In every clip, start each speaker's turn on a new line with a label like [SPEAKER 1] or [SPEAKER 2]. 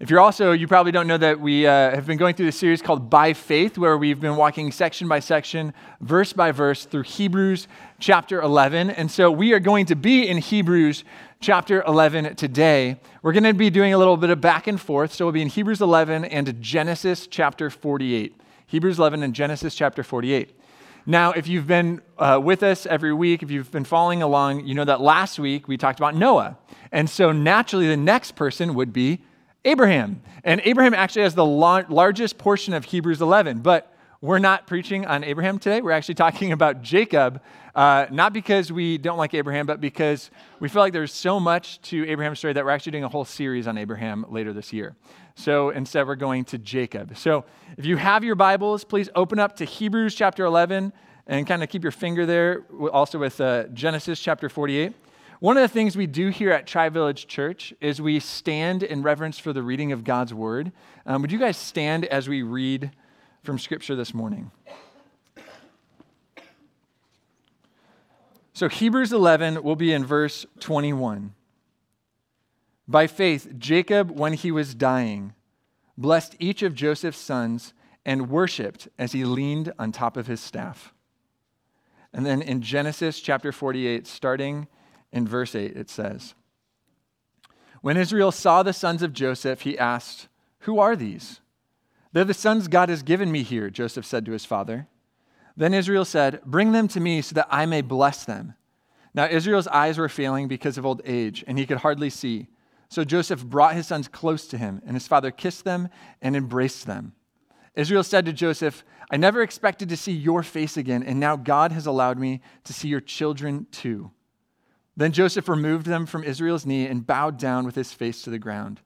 [SPEAKER 1] If you're also, you probably don't know that we uh, have been going through this series called By Faith, where we've been walking section by section, verse by verse through Hebrews chapter 11. And so we are going to be in Hebrews chapter 11 today. We're going to be doing a little bit of back and forth. So we'll be in Hebrews 11 and Genesis chapter 48. Hebrews 11 and Genesis chapter 48. Now, if you've been uh, with us every week, if you've been following along, you know that last week we talked about Noah. And so naturally, the next person would be Abraham. And Abraham actually has the lar- largest portion of Hebrews 11. But we're not preaching on Abraham today. We're actually talking about Jacob, uh, not because we don't like Abraham, but because we feel like there's so much to Abraham's story that we're actually doing a whole series on Abraham later this year. So instead, we're going to Jacob. So if you have your Bibles, please open up to Hebrews chapter 11 and kind of keep your finger there, also with uh, Genesis chapter 48. One of the things we do here at Tri Village Church is we stand in reverence for the reading of God's word. Um, would you guys stand as we read from Scripture this morning? So, Hebrews 11 will be in verse 21. By faith, Jacob, when he was dying, blessed each of Joseph's sons and worshiped as he leaned on top of his staff. And then in Genesis chapter 48, starting in verse 8, it says When Israel saw the sons of Joseph, he asked, Who are these? They're the sons God has given me here, Joseph said to his father. Then Israel said, Bring them to me so that I may bless them. Now Israel's eyes were failing because of old age, and he could hardly see. So Joseph brought his sons close to him, and his father kissed them and embraced them. Israel said to Joseph, I never expected to see your face again, and now God has allowed me to see your children too. Then Joseph removed them from Israel's knee and bowed down with his face to the ground.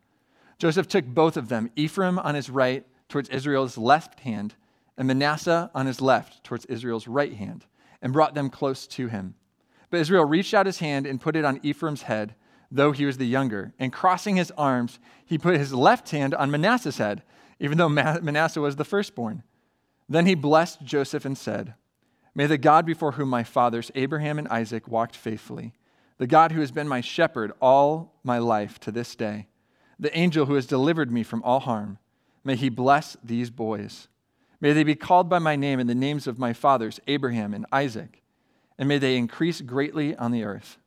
[SPEAKER 1] Joseph took both of them, Ephraim on his right towards Israel's left hand, and Manasseh on his left towards Israel's right hand, and brought them close to him. But Israel reached out his hand and put it on Ephraim's head though he was the younger. And crossing his arms, he put his left hand on Manasseh's head, even though Manasseh was the firstborn. Then he blessed Joseph and said, May the God before whom my fathers Abraham and Isaac walked faithfully, the God who has been my shepherd all my life to this day, the angel who has delivered me from all harm, may he bless these boys. May they be called by my name and the names of my fathers Abraham and Isaac, and may they increase greatly on the earth.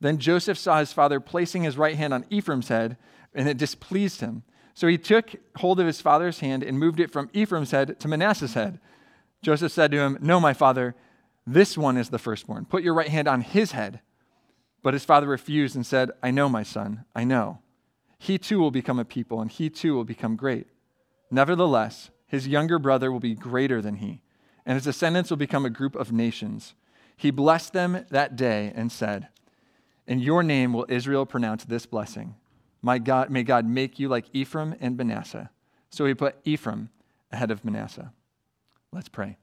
[SPEAKER 1] Then Joseph saw his father placing his right hand on Ephraim's head, and it displeased him. So he took hold of his father's hand and moved it from Ephraim's head to Manasseh's head. Joseph said to him, No, my father, this one is the firstborn. Put your right hand on his head. But his father refused and said, I know, my son, I know. He too will become a people, and he too will become great. Nevertheless, his younger brother will be greater than he, and his descendants will become a group of nations. He blessed them that day and said, in your name will Israel pronounce this blessing. My God, may God make you like Ephraim and Manasseh. So he put Ephraim ahead of Manasseh. Let's pray.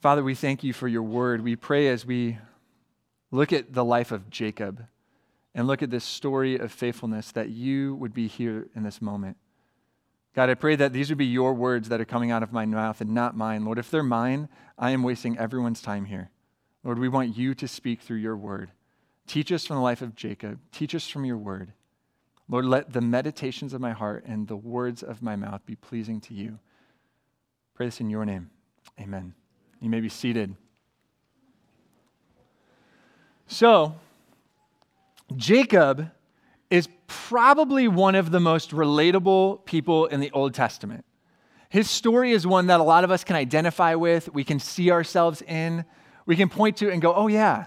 [SPEAKER 1] Father, we thank you for your word. We pray as we look at the life of Jacob and look at this story of faithfulness that you would be here in this moment. God, I pray that these would be your words that are coming out of my mouth and not mine. Lord, if they're mine, I am wasting everyone's time here. Lord, we want you to speak through your word. Teach us from the life of Jacob. Teach us from your word. Lord, let the meditations of my heart and the words of my mouth be pleasing to you. Pray this in your name. Amen. You may be seated. So, Jacob is probably one of the most relatable people in the Old Testament. His story is one that a lot of us can identify with, we can see ourselves in we can point to and go, oh, yeah.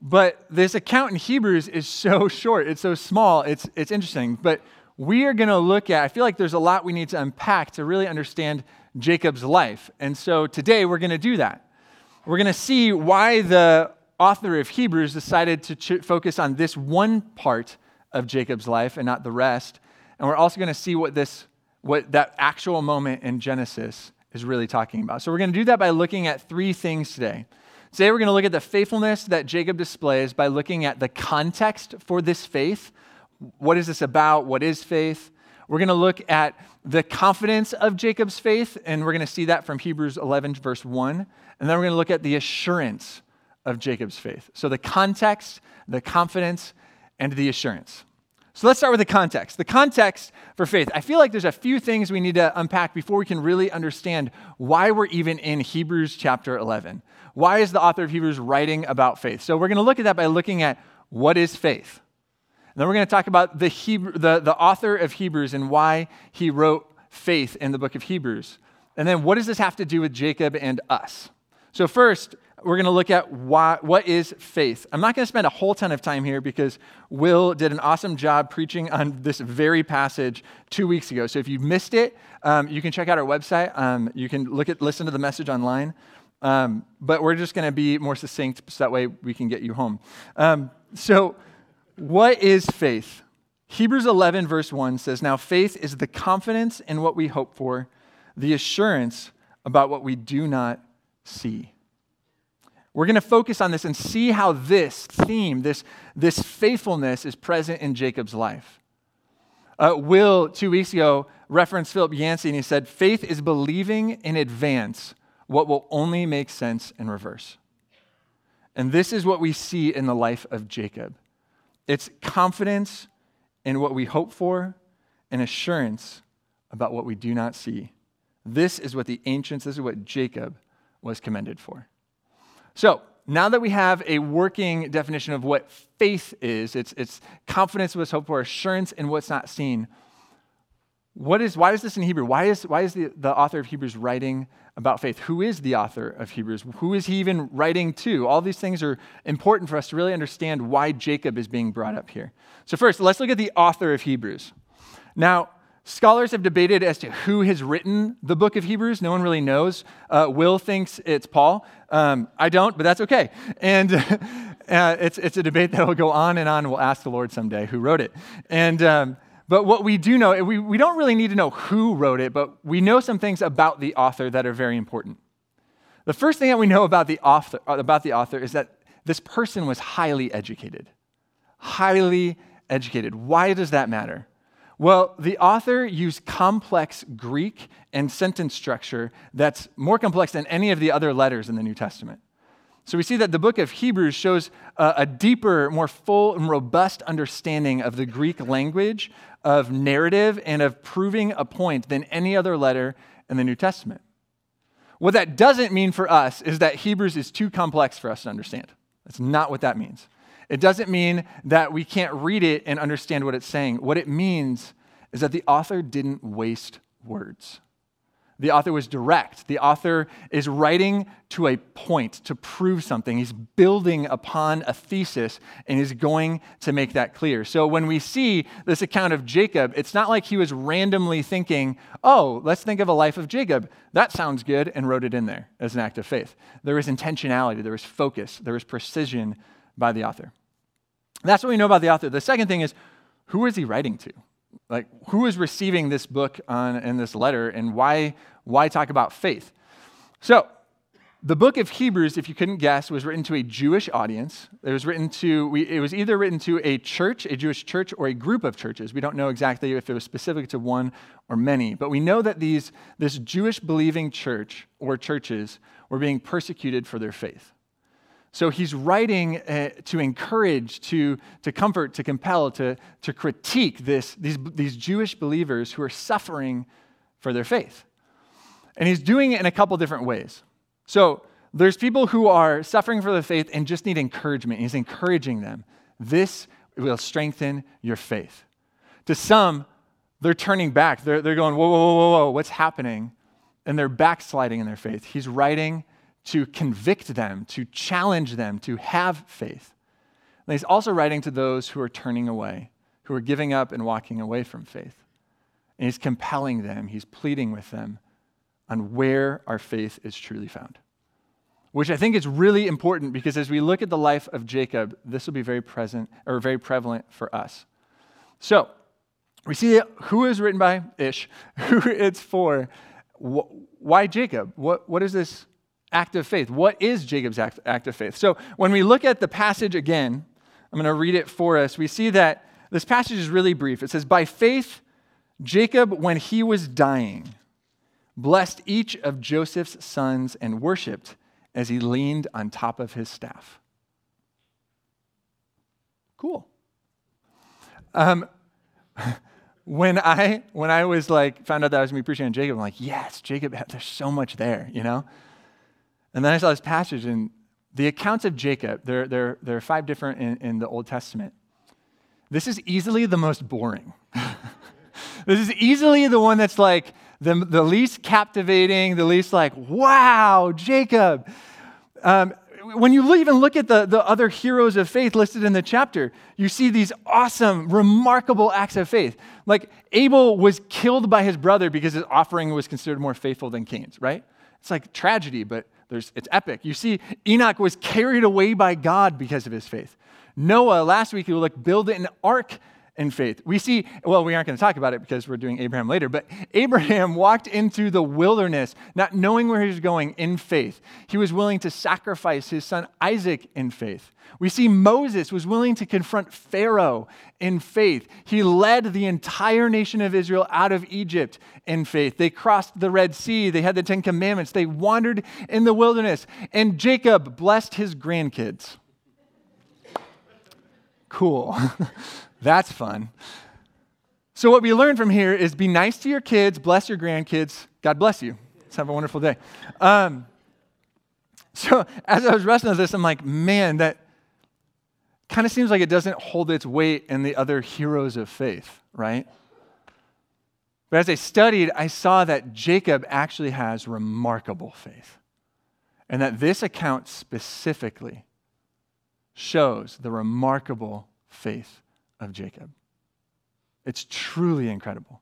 [SPEAKER 1] But this account in Hebrews is so short, it's so small, it's, it's interesting. But we are going to look at, I feel like there's a lot we need to unpack to really understand Jacob's life. And so today we're going to do that. We're going to see why the author of Hebrews decided to ch- focus on this one part of Jacob's life and not the rest. And we're also going to see what this what that actual moment in Genesis is really talking about. So we're going to do that by looking at three things today. Today we're going to look at the faithfulness that Jacob displays by looking at the context for this faith. What is this about? What is faith? We're going to look at the confidence of Jacob's faith, and we're going to see that from Hebrews 11, verse 1. And then we're going to look at the assurance of Jacob's faith. So the context, the confidence, and the assurance. So let's start with the context. The context for faith. I feel like there's a few things we need to unpack before we can really understand why we're even in Hebrews chapter 11. Why is the author of Hebrews writing about faith? So we're going to look at that by looking at what is faith. And then we're going to talk about the, Hebrew, the, the author of Hebrews and why he wrote faith in the book of Hebrews. And then what does this have to do with Jacob and us? So, first, we're going to look at why, what is faith. I'm not going to spend a whole ton of time here because Will did an awesome job preaching on this very passage two weeks ago. So if you missed it, um, you can check out our website. Um, you can look at listen to the message online. Um, but we're just going to be more succinct so that way we can get you home. Um, so, what is faith? Hebrews 11, verse 1 says, Now faith is the confidence in what we hope for, the assurance about what we do not see. We're going to focus on this and see how this theme, this, this faithfulness, is present in Jacob's life. Uh, Will, two weeks ago, referenced Philip Yancey, and he said, Faith is believing in advance what will only make sense in reverse. And this is what we see in the life of Jacob it's confidence in what we hope for and assurance about what we do not see. This is what the ancients, this is what Jacob was commended for. So, now that we have a working definition of what faith is, it's, it's confidence what's hoped for, assurance in what's not seen. What is, why is this in Hebrew? Why is, why is the, the author of Hebrews writing about faith? Who is the author of Hebrews? Who is he even writing to? All these things are important for us to really understand why Jacob is being brought up here. So, first, let's look at the author of Hebrews. Now, Scholars have debated as to who has written the book of Hebrews. No one really knows. Uh, Will thinks it's Paul. Um, I don't, but that's okay. And uh, it's, it's a debate that will go on and on. We'll ask the Lord someday who wrote it. And, um, but what we do know, we, we don't really need to know who wrote it, but we know some things about the author that are very important. The first thing that we know about the author, uh, about the author is that this person was highly educated. Highly educated. Why does that matter? Well, the author used complex Greek and sentence structure that's more complex than any of the other letters in the New Testament. So we see that the book of Hebrews shows a, a, deeper, more full and robust understanding of the Greek language, of narrative, and of proving a point than any other letter in the New Testament. What that doesn't mean for us is that Hebrews is too complex for us to understand. That's not what that means. It doesn't mean that we can't read it and understand what it's saying. What it means is that the author didn't waste words. The author was direct. The author is writing to a point to prove something. He's building upon a thesis and is going to make that clear. So when we see this account of Jacob, it's not like he was randomly thinking, oh, let's think of a life of Jacob. That sounds good, and wrote it in there as an act of faith. There was intentionality, there was focus, there was precision by the author. That's what we know about the author. The second thing is who is he writing to? Like, who is receiving this book on, in this letter, and why, why talk about faith? So, the book of Hebrews, if you couldn't guess, was written to a Jewish audience. It was written to, we, it was either written to a church, a Jewish church, or a group of churches. We don't know exactly if it was specific to one or many, but we know that these, this Jewish believing church or churches were being persecuted for their faith. So he's writing uh, to encourage, to, to comfort, to compel, to, to critique this, these, these Jewish believers who are suffering for their faith. And he's doing it in a couple different ways. So there's people who are suffering for their faith and just need encouragement. He's encouraging them. This will strengthen your faith. To some, they're turning back. They're, they're going, whoa, whoa, whoa, whoa, what's happening? And they're backsliding in their faith. He's writing to convict them, to challenge them to have faith. And he's also writing to those who are turning away, who are giving up and walking away from faith. And he's compelling them, he's pleading with them on where our faith is truly found. Which I think is really important because as we look at the life of Jacob, this will be very present or very prevalent for us. So, we see who is written by Ish, who it's for. Why Jacob? What, what is this act of faith. What is Jacob's act, act of faith? So when we look at the passage again, I'm going to read it for us. We see that this passage is really brief. It says, By faith, Jacob, when he was dying, blessed each of Joseph's sons and worshiped as he leaned on top of his staff. Cool. Um, when I when I was like found out that I was gonna be preaching on Jacob, I'm like, yes, Jacob. There's so much there, you know. And then I saw this passage, in the accounts of Jacob. There, there, there are five different in, in the Old Testament. This is easily the most boring. this is easily the one that's like the, the least captivating, the least like, wow, Jacob. Um, when you even look at the, the other heroes of faith listed in the chapter, you see these awesome, remarkable acts of faith. Like Abel was killed by his brother because his offering was considered more faithful than Cain's, right? It's like tragedy, but there's, it's epic. You see, Enoch was carried away by God because of his faith. Noah, last week, he like build an ark in faith. We see, well, we aren't going to talk about it because we're doing Abraham later, but Abraham walked into the wilderness not knowing where he was going in faith. He was willing to sacrifice his son Isaac in faith. We see Moses was willing to confront Pharaoh in faith. He led the entire nation of Israel out of Egypt in faith. They crossed the Red Sea. They had the Ten Commandments. They wandered in the wilderness. And Jacob blessed his grandkids. Cool. That's fun. So, what we learn from here is be nice to your kids, bless your grandkids. God bless you. Let's have a wonderful day. Um, so, as I was wrestling with this, I'm like, man, that kind of seems like it doesn't hold its weight in the other heroes of faith, right? But as I studied, I saw that Jacob actually has remarkable faith. And that this account specifically shows the remarkable faith of Jacob. It's truly incredible.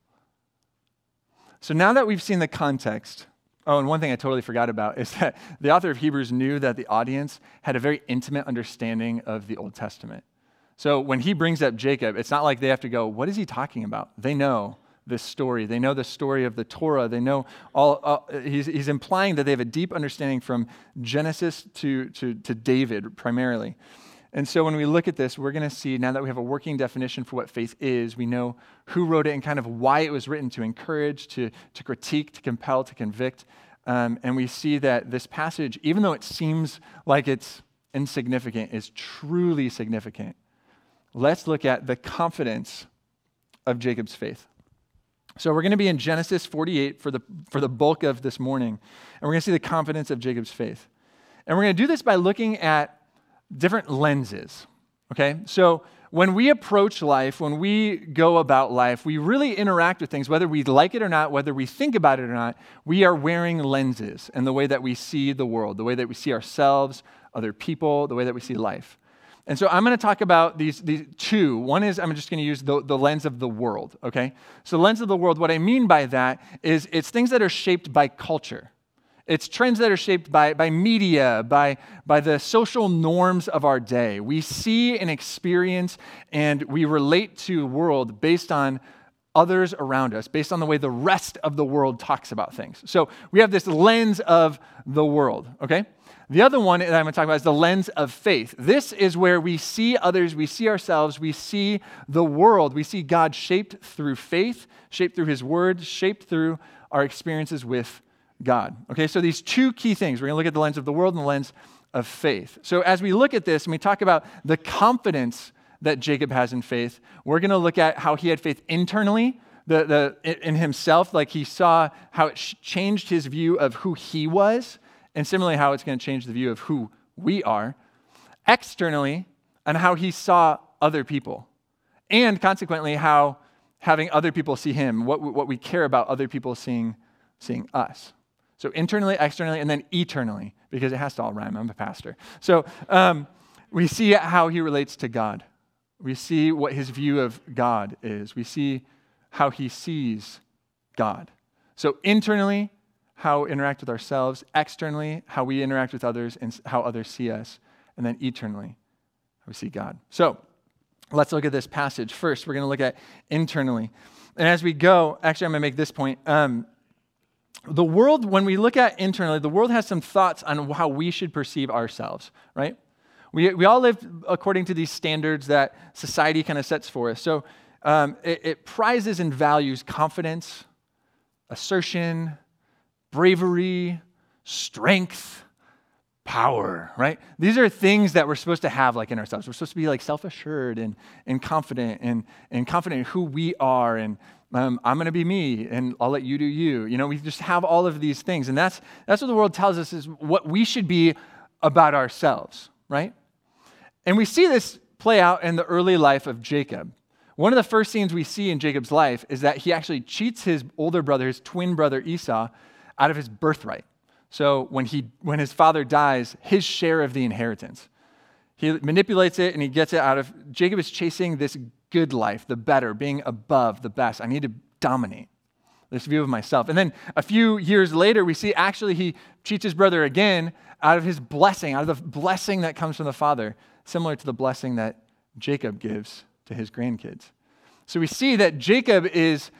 [SPEAKER 1] So now that we've seen the context, oh, and one thing I totally forgot about is that the author of Hebrews knew that the audience had a very intimate understanding of the Old Testament. So when he brings up Jacob, it's not like they have to go, what is he talking about? They know this story. They know the story of the Torah. They know all, uh, he's, he's implying that they have a deep understanding from Genesis to, to, to David primarily. And so when we look at this, we're going to see now that we have a working definition for what faith is, we know who wrote it and kind of why it was written to encourage, to, to critique, to compel, to convict. Um, and we see that this passage, even though it seems like it's insignificant, is truly significant. Let's look at the confidence of Jacob's faith. So we're going to be in Genesis 48 for the, for the bulk of this morning, and we're going to see the confidence of Jacob's faith. And we're going to do this by looking at different lenses. Okay? So when we approach life, when we go about life, we really interact with things, whether we like it or not, whether we think about it or not, we are wearing lenses in the way that we see the world, the way that we see ourselves, other people, the way that we see life. And so I'm going to talk about these, these two. One is I'm just going to use the, the lens of the world, okay? So, lens of the world, what I mean by that is it's things that are shaped by culture. It's trends that are shaped by, by media, by, by the social norms of our day. We see and experience and we relate to the world based on others around us, based on the way the rest of the world talks about things. So we have this lens of the world, okay? The other one that I'm going to talk about is the lens of faith. This is where we see others, we see ourselves, we see the world. We see God shaped through faith, shaped through His Word, shaped through our experiences with God. Okay, so these two key things. We're going to look at the lens of the world and the lens of faith. So as we look at this and we talk about the confidence that Jacob has in faith, we're going to look at how he had faith internally, the, the, in himself, like he saw how it changed his view of who he was, and similarly, how it's going to change the view of who we are, externally, and how he saw other people, and consequently, how having other people see him, what, what we care about other people seeing, seeing us. So internally, externally, and then eternally, because it has to all rhyme. I'm a pastor. So um, we see how he relates to God. We see what his view of God is. We see how he sees God. So internally, how we interact with ourselves. Externally, how we interact with others and how others see us. And then eternally, how we see God. So let's look at this passage. First, we're going to look at internally. And as we go, actually, I'm going to make this point. Um, the world, when we look at internally, the world has some thoughts on how we should perceive ourselves, right? We, we all live according to these standards that society kind of sets for us. So um, it, it prizes and values confidence, assertion, bravery, strength, power, right? These are things that we're supposed to have like in ourselves. We're supposed to be like self-assured and, and confident and, and confident in who we are and um, I'm going to be me and I'll let you do you. You know, we just have all of these things. And that's, that's what the world tells us is what we should be about ourselves, right? And we see this play out in the early life of Jacob. One of the first scenes we see in Jacob's life is that he actually cheats his older brother, his twin brother Esau, out of his birthright. So when, he, when his father dies, his share of the inheritance. He manipulates it and he gets it out of. Jacob is chasing this good life, the better, being above, the best. I need to dominate this view of myself. And then a few years later, we see actually he cheats his brother again out of his blessing, out of the blessing that comes from the father, similar to the blessing that Jacob gives to his grandkids. So we see that Jacob is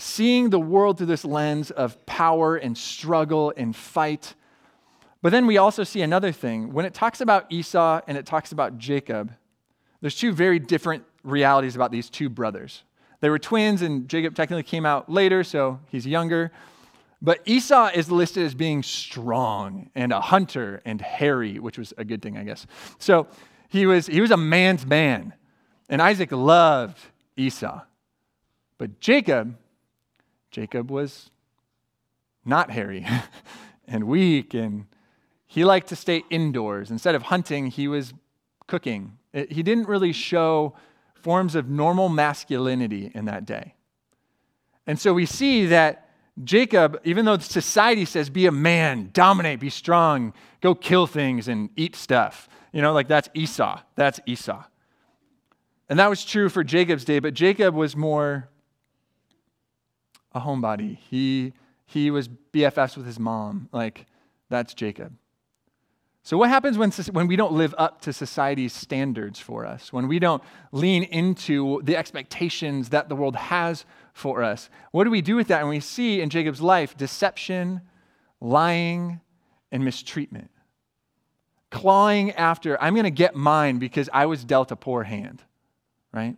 [SPEAKER 1] seeing the world through this lens of power and struggle and fight. But then we also see another thing. When it talks about Esau and it talks about Jacob, there's two very different realities about these two brothers. They were twins, and Jacob technically came out later, so he's younger. But Esau is listed as being strong and a hunter and hairy, which was a good thing, I guess. So he was, he was a man's man. And Isaac loved Esau. But Jacob Jacob was not hairy and weak, and he liked to stay indoors. Instead of hunting, he was cooking. It, he didn't really show forms of normal masculinity in that day. And so we see that Jacob, even though society says be a man, dominate, be strong, go kill things and eat stuff, you know, like that's Esau. That's Esau. And that was true for Jacob's day, but Jacob was more a homebody. He, he was BFFs with his mom. Like, that's Jacob. So, what happens when, when we don't live up to society's standards for us? When we don't lean into the expectations that the world has for us? What do we do with that? And we see in Jacob's life deception, lying, and mistreatment. Clawing after, I'm going to get mine because I was dealt a poor hand, right?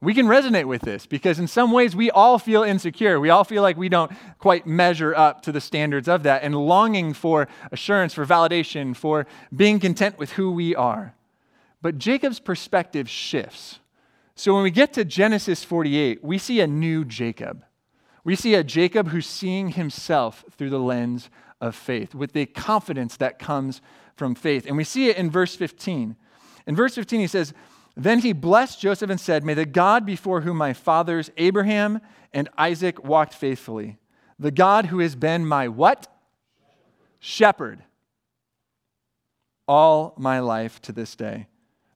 [SPEAKER 1] We can resonate with this because, in some ways, we all feel insecure. We all feel like we don't quite measure up to the standards of that and longing for assurance, for validation, for being content with who we are. But Jacob's perspective shifts. So, when we get to Genesis 48, we see a new Jacob. We see a Jacob who's seeing himself through the lens of faith, with the confidence that comes from faith. And we see it in verse 15. In verse 15, he says, then he blessed Joseph and said, May the God before whom my fathers Abraham and Isaac walked faithfully, the God who has been my what? Shepherd all my life to this day,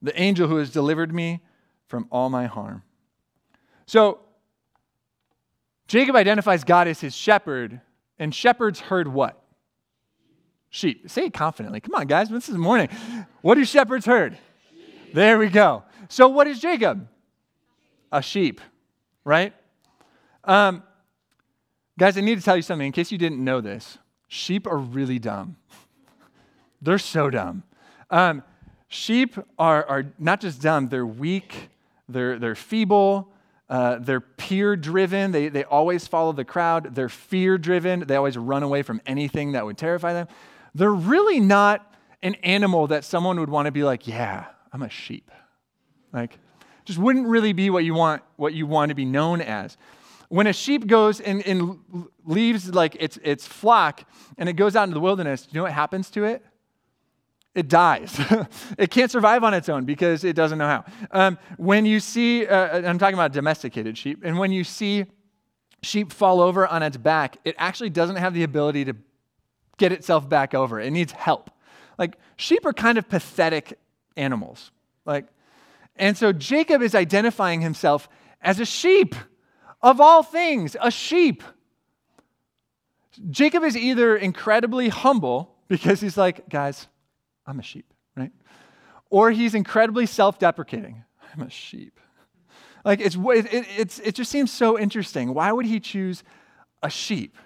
[SPEAKER 1] the angel who has delivered me from all my harm. So, Jacob identifies God as his shepherd, and shepherds herd what? Sheep. Say it confidently. Come on, guys, this is morning. What do shepherds herd? There we go. So, what is Jacob? A sheep, right? Um, guys, I need to tell you something in case you didn't know this. Sheep are really dumb. They're so dumb. Um, sheep are, are not just dumb, they're weak, they're, they're feeble, uh, they're peer driven. They, they always follow the crowd. They're fear driven. They always run away from anything that would terrify them. They're really not an animal that someone would want to be like, yeah, I'm a sheep. Like, just wouldn't really be what you want, what you want to be known as. When a sheep goes and, and leaves like its, its flock and it goes out into the wilderness, do you know what happens to it? It dies. it can't survive on its own because it doesn't know how. Um, when you see, uh, I'm talking about domesticated sheep, and when you see sheep fall over on its back, it actually doesn't have the ability to get itself back over. It needs help. Like sheep are kind of pathetic animals. Like and so Jacob is identifying himself as a sheep, of all things, a sheep. Jacob is either incredibly humble because he's like, guys, I'm a sheep, right? Or he's incredibly self deprecating. I'm a sheep. Like, it's, it, it's, it just seems so interesting. Why would he choose a sheep?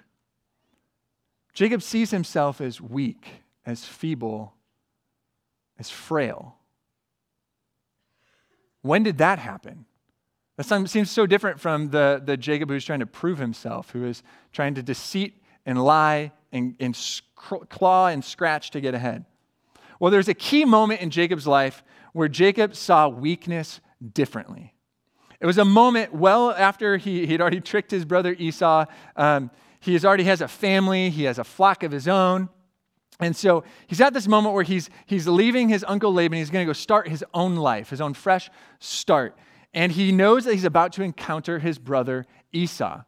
[SPEAKER 1] Jacob sees himself as weak, as feeble, as frail. When did that happen? That seems so different from the, the Jacob who's trying to prove himself, who is trying to deceit and lie and, and claw and scratch to get ahead. Well, there's a key moment in Jacob's life where Jacob saw weakness differently. It was a moment well after he, he'd already tricked his brother Esau. Um, he already has a family, he has a flock of his own. And so he's at this moment where he's, he's leaving his uncle Laban. He's going to go start his own life, his own fresh start. And he knows that he's about to encounter his brother Esau.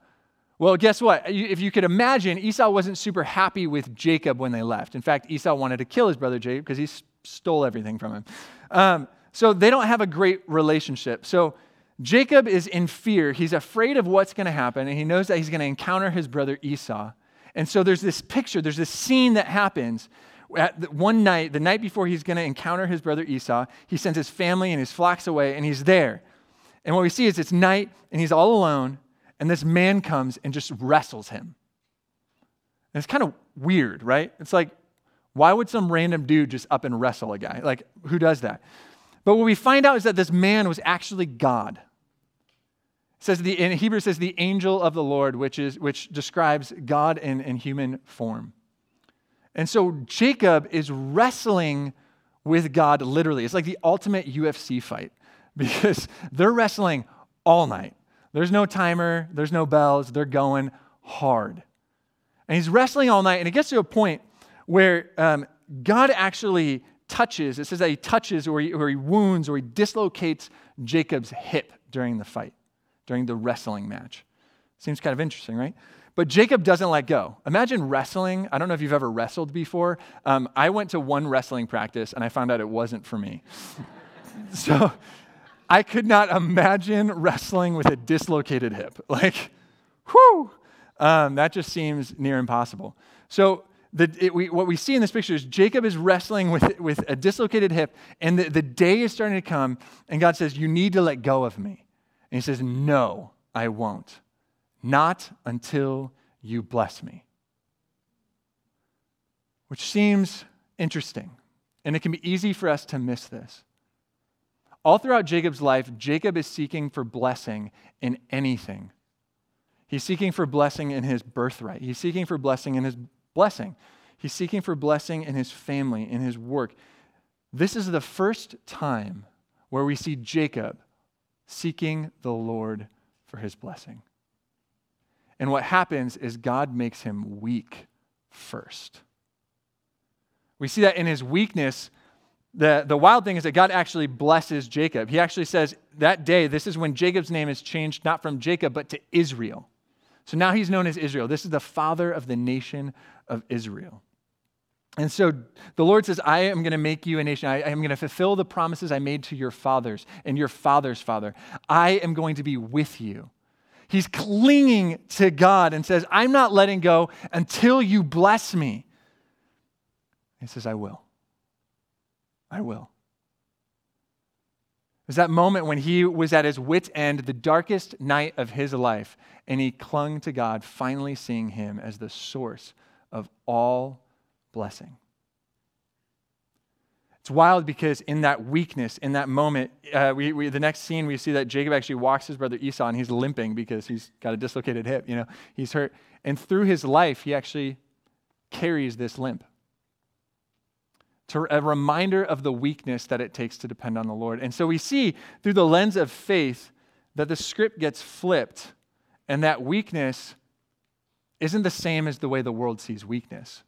[SPEAKER 1] Well, guess what? If you could imagine, Esau wasn't super happy with Jacob when they left. In fact, Esau wanted to kill his brother Jacob because he stole everything from him. Um, so they don't have a great relationship. So Jacob is in fear. He's afraid of what's going to happen, and he knows that he's going to encounter his brother Esau. And so there's this picture, there's this scene that happens. At one night, the night before he's going to encounter his brother Esau, he sends his family and his flocks away, and he's there. And what we see is it's night, and he's all alone, and this man comes and just wrestles him. And it's kind of weird, right? It's like, why would some random dude just up and wrestle a guy? Like, who does that? But what we find out is that this man was actually God. Says the, in Hebrew says the angel of the Lord, which, is, which describes God in, in human form. And so Jacob is wrestling with God literally. It's like the ultimate UFC fight because they're wrestling all night. There's no timer, there's no bells, they're going hard. And he's wrestling all night, and it gets to a point where um, God actually touches, it says that he touches or he, or he wounds or he dislocates Jacob's hip during the fight during the wrestling match. Seems kind of interesting, right? But Jacob doesn't let go. Imagine wrestling. I don't know if you've ever wrestled before. Um, I went to one wrestling practice and I found out it wasn't for me. so I could not imagine wrestling with a dislocated hip. Like, whew, um, that just seems near impossible. So the, it, we, what we see in this picture is Jacob is wrestling with, with a dislocated hip, and the, the day is starting to come, and God says, You need to let go of me. And he says, No, I won't. Not until you bless me. Which seems interesting. And it can be easy for us to miss this. All throughout Jacob's life, Jacob is seeking for blessing in anything. He's seeking for blessing in his birthright. He's seeking for blessing in his blessing. He's seeking for blessing in his family, in his work. This is the first time where we see Jacob seeking the Lord for his blessing. And what happens is God makes him weak first. We see that in his weakness. The, the wild thing is that God actually blesses Jacob. He actually says that day, this is when Jacob's name is changed not from Jacob, but to Israel. So now he's known as Israel. This is the father of the nation of Israel. And so the Lord says, I am going to make you a nation. I, am going to fulfill the promises I made to your fathers and your father's father. I am going to be with you. He's clinging to God and says, I'm not letting go until you bless me. He says, I will. I will. It was that moment when he was at his wit's end, the darkest night of his life, and he clung to God, finally seeing him as the source of all blessing. It's wild because in that weakness, in that moment, uh, we, we, the next scene we see that Jacob actually walks his brother Esau and he's limping because he's got a dislocated hip. You know, he's hurt, and through his life, he actually carries this limp. To a reminder of the weakness that it takes to depend on the Lord. And so we see through the lens of faith that the script gets flipped, and that weakness isn't the same as the way the world sees weakness.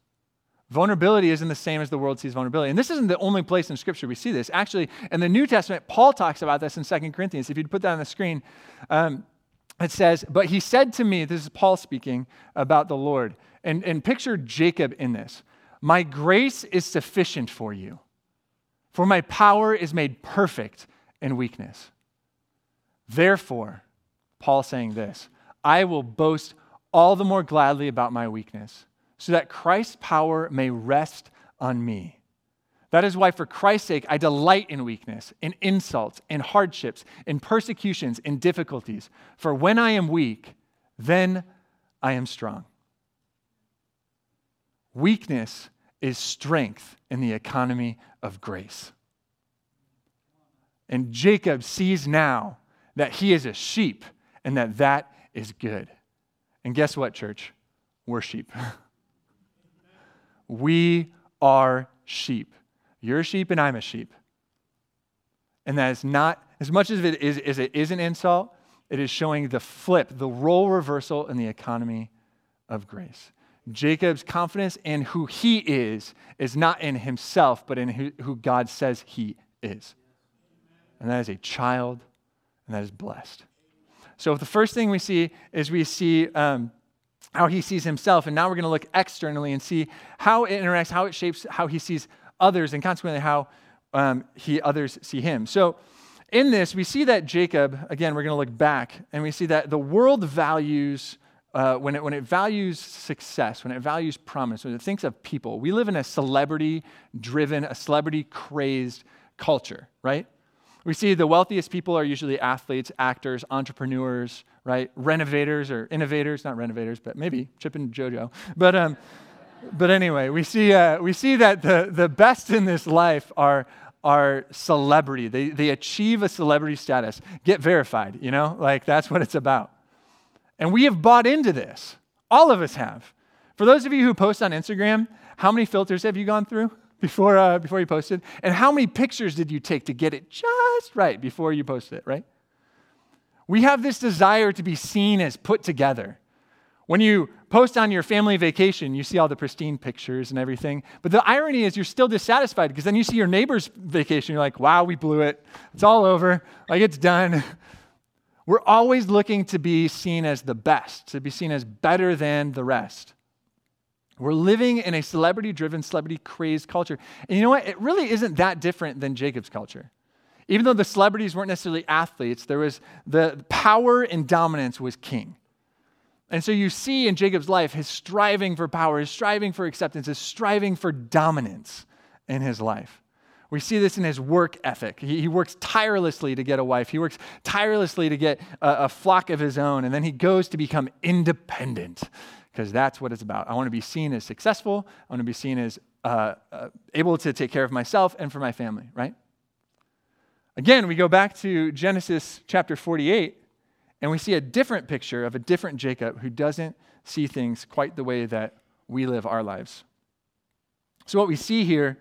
[SPEAKER 1] Vulnerability isn't the same as the world sees vulnerability. And this isn't the only place in Scripture we see this. Actually, in the New Testament, Paul talks about this in 2 Corinthians. If you'd put that on the screen, um, it says, But he said to me, this is Paul speaking about the Lord, and, and picture Jacob in this My grace is sufficient for you, for my power is made perfect in weakness. Therefore, Paul saying this, I will boast all the more gladly about my weakness so that Christ's power may rest on me. That is why, for Christ's sake, I delight in weakness, in insults, in hardships, in persecutions, in difficulties. For when I am weak, then I am strong. Weakness is strength in the economy of grace. And Jacob sees now that he is a sheep and that that is good. And guess what, church? We're sheep. We are sheep. You're a sheep and I'm a sheep. And that is not, as much as it is, as it is an insult, it is showing the flip, the role reversal in the economy of grace. Jacob's confidence in who he is is not in himself, but in who, who God says he is. And that is a child, and that is blessed. So the first thing we see is we see um, how he sees himself, and now we're going to look externally and see how it interacts, how it shapes how he sees others, and consequently how um, he others see him. So in this, we see that Jacob, again, we're going to look back, and we see that the world values uh, when, it, when it values success, when it values promise, when it thinks of people, we live in a celebrity driven, a celebrity crazed culture, right? We see the wealthiest people are usually athletes, actors, entrepreneurs, right? Renovators or innovators, not renovators, but maybe Chip and JoJo. But, um, but anyway, we see, uh, we see that the, the best in this life are, are celebrity. They, they achieve a celebrity status, get verified, you know? Like that's what it's about. And we have bought into this. All of us have. For those of you who post on Instagram, how many filters have you gone through? Before, uh, before you posted? And how many pictures did you take to get it just right before you posted it, right? We have this desire to be seen as put together. When you post on your family vacation, you see all the pristine pictures and everything. But the irony is you're still dissatisfied because then you see your neighbor's vacation, you're like, wow, we blew it. It's all over. Like it's done. We're always looking to be seen as the best, to be seen as better than the rest. We're living in a celebrity driven, celebrity crazed culture. And you know what? It really isn't that different than Jacob's culture. Even though the celebrities weren't necessarily athletes, there was the power and dominance was king. And so you see in Jacob's life his striving for power, his striving for acceptance, his striving for dominance in his life. We see this in his work ethic. He, he works tirelessly to get a wife, he works tirelessly to get a, a flock of his own, and then he goes to become independent because that's what it's about. I want to be seen as successful. I want to be seen as uh, uh, able to take care of myself and for my family, right? Again, we go back to Genesis chapter 48, and we see a different picture of a different Jacob who doesn't see things quite the way that we live our lives. So, what we see here,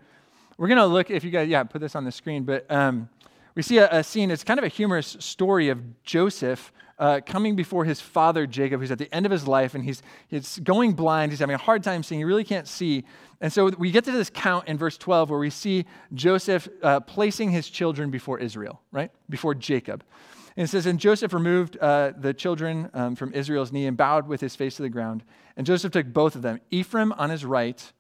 [SPEAKER 1] we're going to look, if you guys, yeah, put this on the screen, but um, we see a, a, scene, it's kind of a humorous story of Joseph uh, coming before his father Jacob, who's at the end of his life, and he's, he's going blind. He's having a hard time seeing. He really can't see. And so we get to this count in verse 12 where we see Joseph uh, placing his children before Israel, right? Before Jacob. And it says, And Joseph removed uh, the children um, from Israel's knee and bowed with his face to the ground. And Joseph took both of them, Ephraim on his right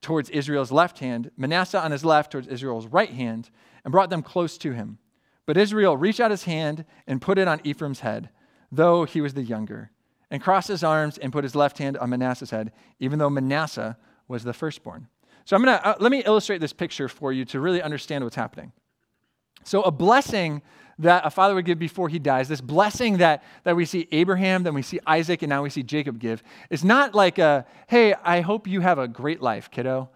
[SPEAKER 1] towards Israel's left hand, Manasseh on his left towards Israel's right hand, and brought them close to him. But Israel reached out his hand and put it on Ephraim's head though he was the younger, and crossed his arms and put his left hand on Manasseh's head, even though Manasseh was the firstborn. So I'm gonna uh, let me illustrate this picture for you to really understand what's happening. So a blessing that a father would give before he dies, this blessing that, that we see Abraham, then we see Isaac, and now we see Jacob give, is not like a, hey, I hope you have a great life, kiddo.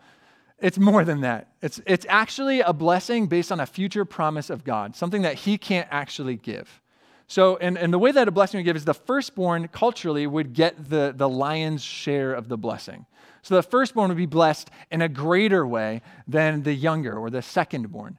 [SPEAKER 1] It's more than that. It's, it's actually a blessing based on a future promise of God, something that he can't actually give. So, and, and the way that a blessing would give is the firstborn culturally would get the, the lion's share of the blessing. So the firstborn would be blessed in a greater way than the younger or the secondborn.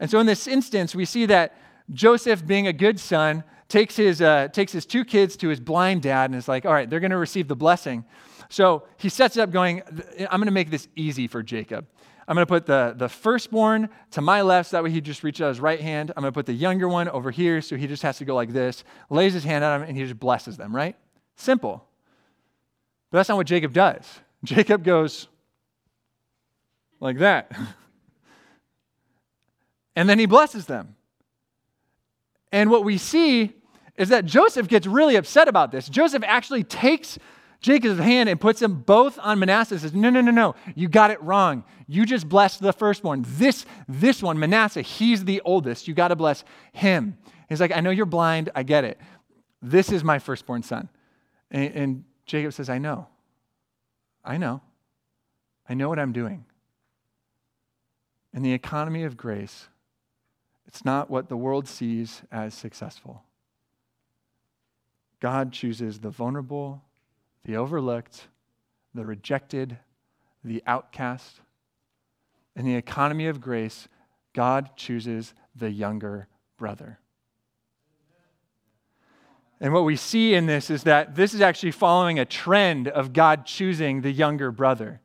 [SPEAKER 1] And so in this instance, we see that Joseph, being a good son, takes his, uh, takes his two kids to his blind dad and is like, all right, they're going to receive the blessing. So he sets it up going, I'm going to make this easy for Jacob. I'm going to put the, the firstborn to my left, so that way he just reaches out his right hand. I'm going to put the younger one over here, so he just has to go like this, lays his hand on him, and he just blesses them, right? Simple. But that's not what Jacob does. Jacob goes like that. and then he blesses them. And what we see is that Joseph gets really upset about this. Joseph actually takes Jacob's hand and puts them both on Manasseh. Says, No, no, no, no. You got it wrong. You just blessed the firstborn. This, this one, Manasseh, he's the oldest. You got to bless him. He's like, I know you're blind. I get it. This is my firstborn son. And, and Jacob says, I know. I know. I know what I'm doing. In the economy of grace, it's not what the world sees as successful. God chooses the vulnerable the overlooked, the rejected, the outcast. In the economy of grace, God chooses the younger brother. And what we see in this is that this is actually following a trend of God choosing the younger brother.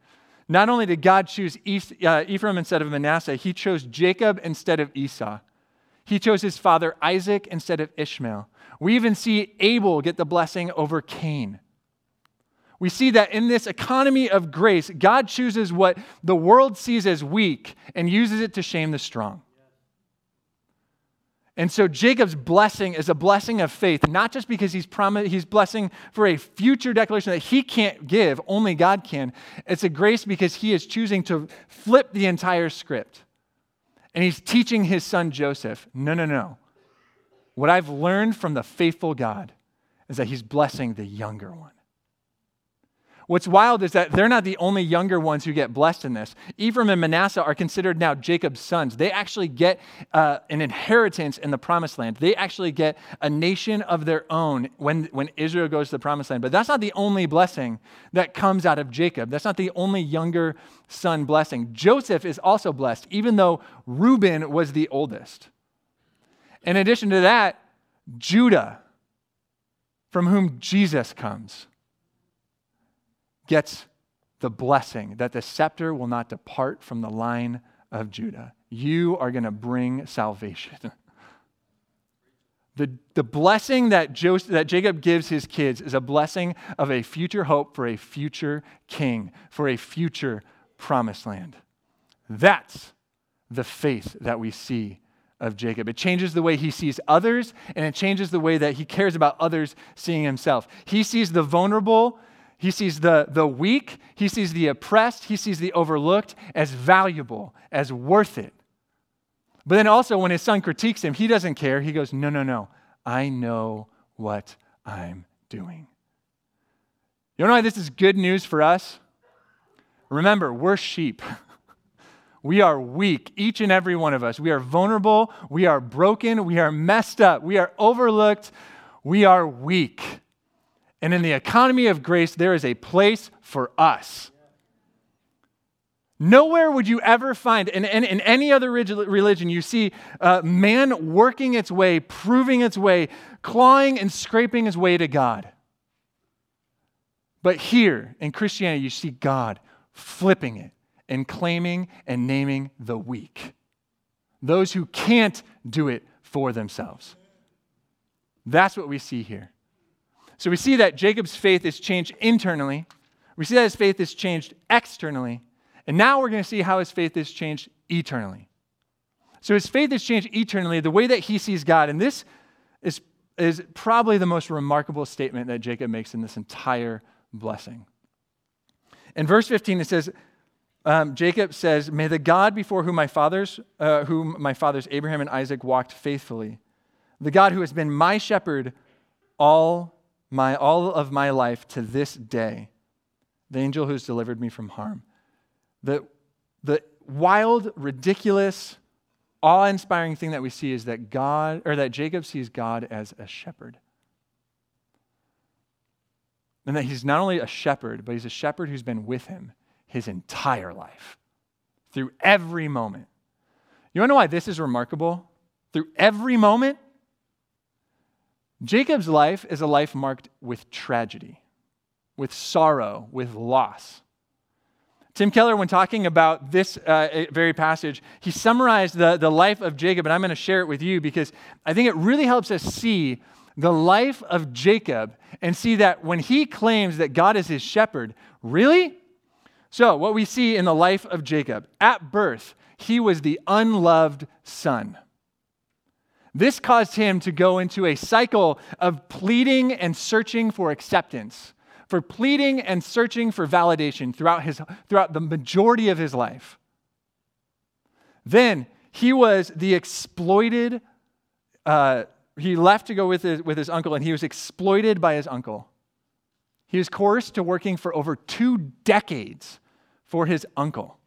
[SPEAKER 1] Not only did God choose uh, Ephraim instead of Manasseh, he chose Jacob instead of Esau. He chose his father Isaac instead of Ishmael. We even see Abel get the blessing over Cain. We see that in this economy of grace, God chooses what the world sees as weak and uses it to shame the strong. And so Jacob's blessing is a blessing of faith, not just because he's promised, he's blessing for a future declaration that he can't give, only God can. It's a grace because he is choosing to flip the entire script. And he's teaching his son Joseph, no, no, no. What I've learned from the faithful God is that he's blessing the younger one. What's wild is that they're not the only younger ones who get blessed in this. Ephraim and Manasseh are considered now Jacob's sons. They actually get uh, an inheritance in the promised land. They actually get a nation of their own when, when Israel goes to the promised land. But that's not the only blessing that comes out of Jacob. That's not the only younger son blessing. Joseph is also blessed, even though Reuben was the oldest. In addition to that, Judah, from whom Jesus comes gets the blessing that the scepter will not depart from the line of Judah. You are going to bring salvation. The, the blessing that, Joseph, that Jacob gives his kids is a blessing of a future hope for a future king, for a future promised land. That's the faith that we see of Jacob. It changes the way he sees others, and it changes the way that he cares about others seeing himself. He sees the vulnerable he sees the, the weak, he sees the oppressed, he sees the overlooked as valuable, as worth it. But then also, when his son critiques him, he doesn't care. He goes, No, no, no. I know what I'm doing. You know why this is good news for us? Remember, we're sheep. We are weak, each and every one of us. We are vulnerable. We are broken. We are messed up. We are overlooked. We are weak. And in the economy of grace, there is a place for us. Nowhere would you ever find, in, in, in any other religion, you see uh, man working its way, proving its way, clawing and scraping his way to God. But here in Christianity, you see God flipping it and claiming and naming the weak, those who can't do it for themselves. That's what we see here. So we see that Jacob's faith is changed internally. We see that his faith is changed externally. And now we're going to see how his faith is changed eternally. So his faith is changed eternally, the way that he sees God. And this is, is probably the most remarkable statement that Jacob makes in this entire blessing. In verse 15, it says, um, Jacob says, May the God before whom my fathers, uh, whom my fathers Abraham and Isaac walked faithfully, the God who has been my shepherd all my, all of my life to this day, the angel who's delivered me from harm. The, the wild, ridiculous, awe inspiring thing that we see is that God, or that Jacob sees God as a shepherd. And that he's not only a shepherd, but he's a shepherd who's been with him his entire life, through every moment. You want to know why this is remarkable? Through every moment, Jacob's life is a life marked with tragedy, with sorrow, with loss. Tim Keller, when talking about this uh, very passage, he summarized the, the life of Jacob, and I'm going to share it with you because I think it really helps us see the life of Jacob and see that when he claims that God is his shepherd, really? So, what we see in the life of Jacob, at birth, he was the unloved son. This caused him to go into a cycle of pleading and searching for acceptance, for pleading and searching for validation throughout, his, throughout the majority of his life. Then he was the exploited, uh, he left to go with his, with his uncle, and he was exploited by his uncle. He was coerced to working for over two decades for his uncle,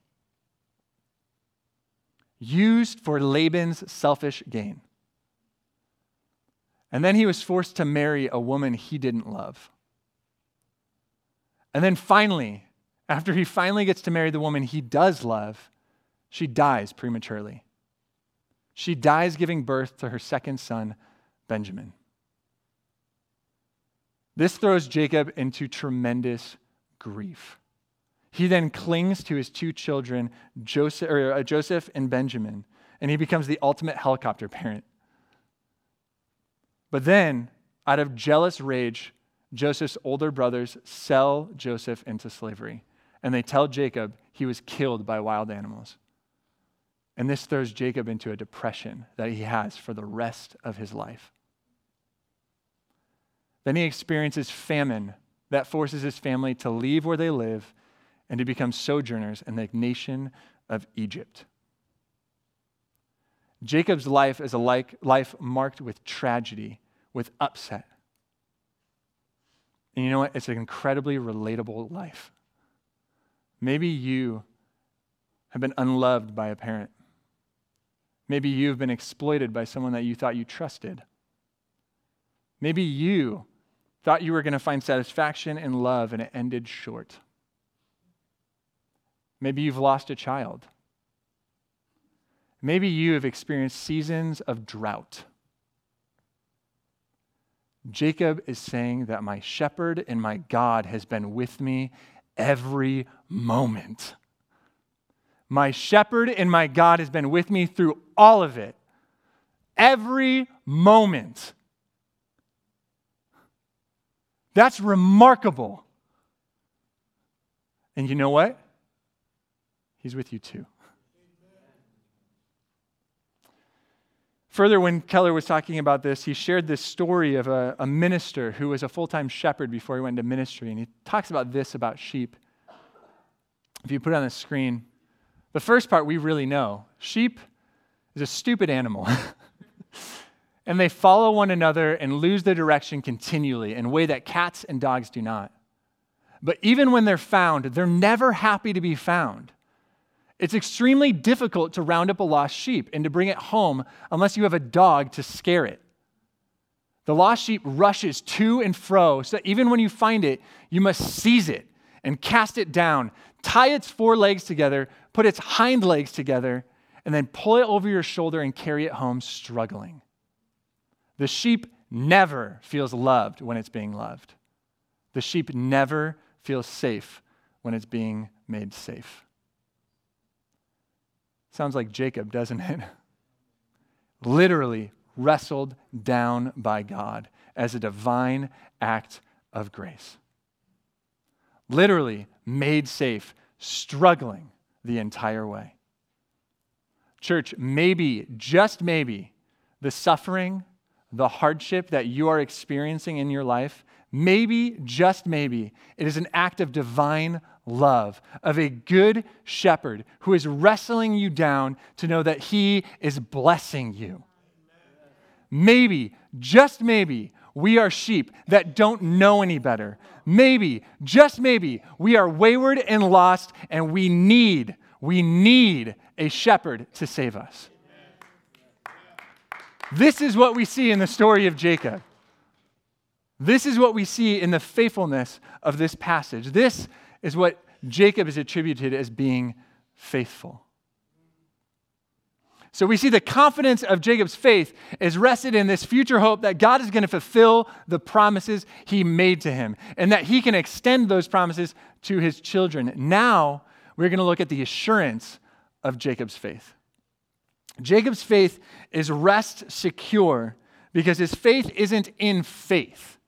[SPEAKER 1] used for Laban's selfish gain. And then he was forced to marry a woman he didn't love. And then finally, after he finally gets to marry the woman he does love, she dies prematurely. She dies giving birth to her second son, Benjamin. This throws Jacob into tremendous grief. He then clings to his two children, Joseph, or, uh, Joseph and Benjamin, and he becomes the ultimate helicopter parent. But then, out of jealous rage, Joseph's older brothers sell Joseph into slavery, and they tell Jacob he was killed by wild animals. And this throws Jacob into a depression that he has for the rest of his life. Then he experiences famine that forces his family to leave where they live and to become sojourners in the nation of Egypt. Jacob's life is a life marked with tragedy, with upset. And you know what? It's an incredibly relatable life. Maybe you have been unloved by a parent. Maybe you've been exploited by someone that you thought you trusted. Maybe you thought you were going to find satisfaction in love and it ended short. Maybe you've lost a child. Maybe you have experienced seasons of drought. Jacob is saying that my shepherd and my God has been with me every moment. My shepherd and my God has been with me through all of it, every moment. That's remarkable. And you know what? He's with you too. Further, when Keller was talking about this, he shared this story of a, a minister who was a full time shepherd before he went into ministry. And he talks about this about sheep. If you put it on the screen, the first part we really know sheep is a stupid animal. and they follow one another and lose their direction continually in a way that cats and dogs do not. But even when they're found, they're never happy to be found. It's extremely difficult to round up a lost sheep and to bring it home unless you have a dog to scare it. The lost sheep rushes to and fro, so that even when you find it, you must seize it and cast it down, tie its four legs together, put its hind legs together, and then pull it over your shoulder and carry it home struggling. The sheep never feels loved when it's being loved. The sheep never feels safe when it's being made safe. Sounds like Jacob, doesn't it? Literally wrestled down by God as a divine act of grace. Literally made safe, struggling the entire way. Church, maybe, just maybe, the suffering, the hardship that you are experiencing in your life, maybe, just maybe, it is an act of divine love, of a good shepherd who is wrestling you down to know that he is blessing you. Maybe, just maybe, we are sheep that don't know any better. Maybe, just maybe, we are wayward and lost and we need, we need a shepherd to save us. This is what we see in the story of Jacob. This is what we see in the faithfulness of this passage. This is what Jacob is attributed as being faithful. So we see the confidence of Jacob's faith is rested in this future hope that God is going to fulfill the promises he made to him and that he can extend those promises to his children. Now we're going to look at the assurance of Jacob's faith. Jacob's faith is rest secure because his faith isn't in faith.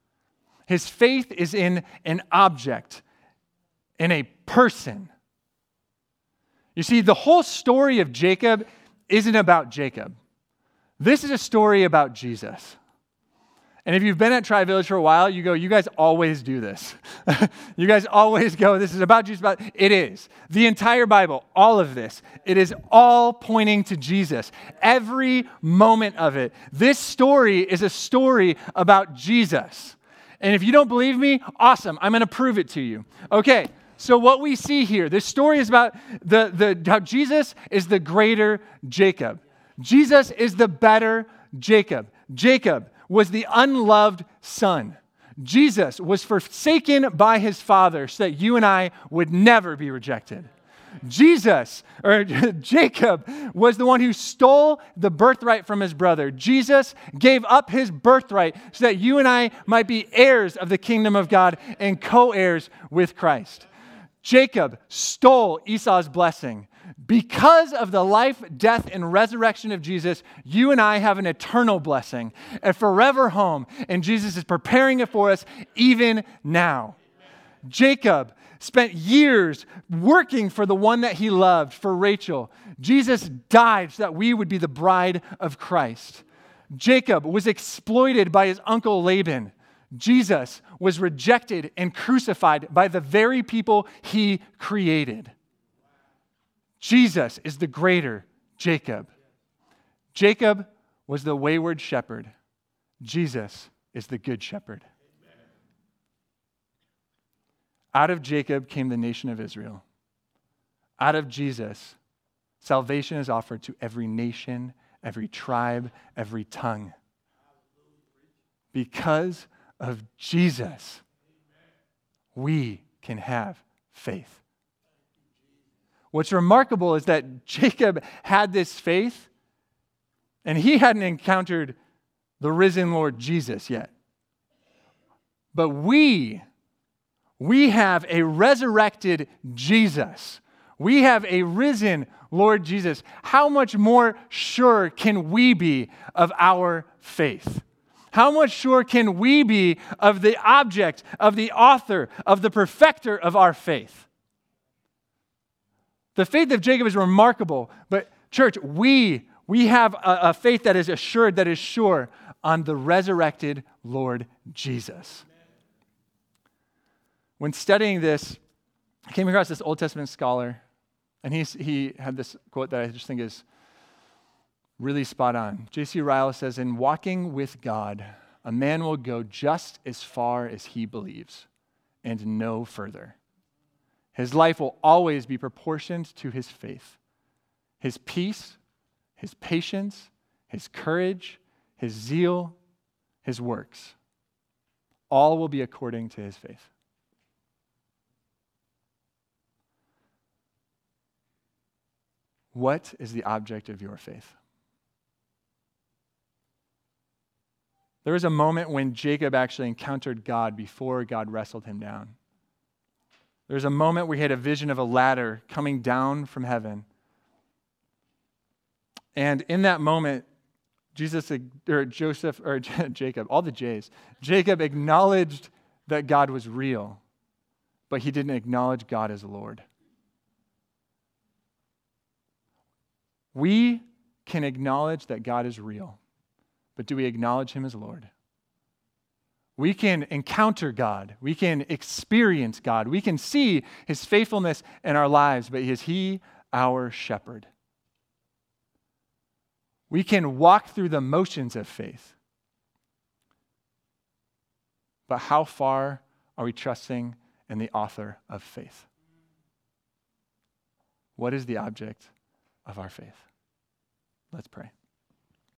[SPEAKER 1] His faith is in an object, in a person. You see, the whole story of Jacob isn't about Jacob. This is a story about Jesus. And if you've been at Tri Village for a while, you go, you guys always do this. you guys always go, this is about Jesus. About it is. The entire Bible, all of this, it is all pointing to Jesus. Every moment of it. This story is a story about Jesus. And if you don't believe me, awesome. I'm going to prove it to you. Okay. So what we see here, this story is about the, the how Jesus is the greater Jacob. Jesus is the better Jacob. Jacob was the unloved son. Jesus was forsaken by his Father so that you and I would never be rejected. Jesus, or Jacob, was the one who stole the birthright from his brother. Jesus gave up his birthright so that you and I might be heirs of the kingdom of God and co heirs with Christ. Jacob stole Esau's blessing. Because of the life, death, and resurrection of Jesus, you and I have an eternal blessing, a forever home, and Jesus is preparing it for us even now. Jacob spent years working for the one that he loved, for Rachel. Jesus died so that we would be the bride of Christ. Jacob was exploited by his uncle Laban. Jesus was rejected and crucified by the very people he created. Jesus is the greater Jacob. Jacob was the wayward shepherd. Jesus is the good shepherd. Out of Jacob came the nation of Israel. Out of Jesus, salvation is offered to every nation, every tribe, every tongue. Because of Jesus, we can have faith. What's remarkable is that Jacob had this faith, and he hadn't encountered the risen Lord Jesus yet. But we, we have a resurrected Jesus. We have a risen Lord Jesus. How much more sure can we be of our faith? How much sure can we be of the object, of the author, of the perfecter of our faith? The faith of Jacob is remarkable, but church, we, we have a, a faith that is assured, that is sure on the resurrected Lord Jesus. When studying this, I came across this Old Testament scholar, and he, he had this quote that I just think is really spot on. J.C. Ryle says, In walking with God, a man will go just as far as he believes and no further. His life will always be proportioned to his faith. His peace, his patience, his courage, his zeal, his works, all will be according to his faith. What is the object of your faith? There was a moment when Jacob actually encountered God before God wrestled him down. There was a moment where he had a vision of a ladder coming down from heaven. And in that moment, Jesus or Joseph or Jacob, all the J's, Jacob acknowledged that God was real, but he didn't acknowledge God as Lord. We can acknowledge that God is real, but do we acknowledge him as Lord? We can encounter God. We can experience God. We can see his faithfulness in our lives, but is he our shepherd? We can walk through the motions of faith. But how far are we trusting in the author of faith? What is the object of our faith? Let's pray.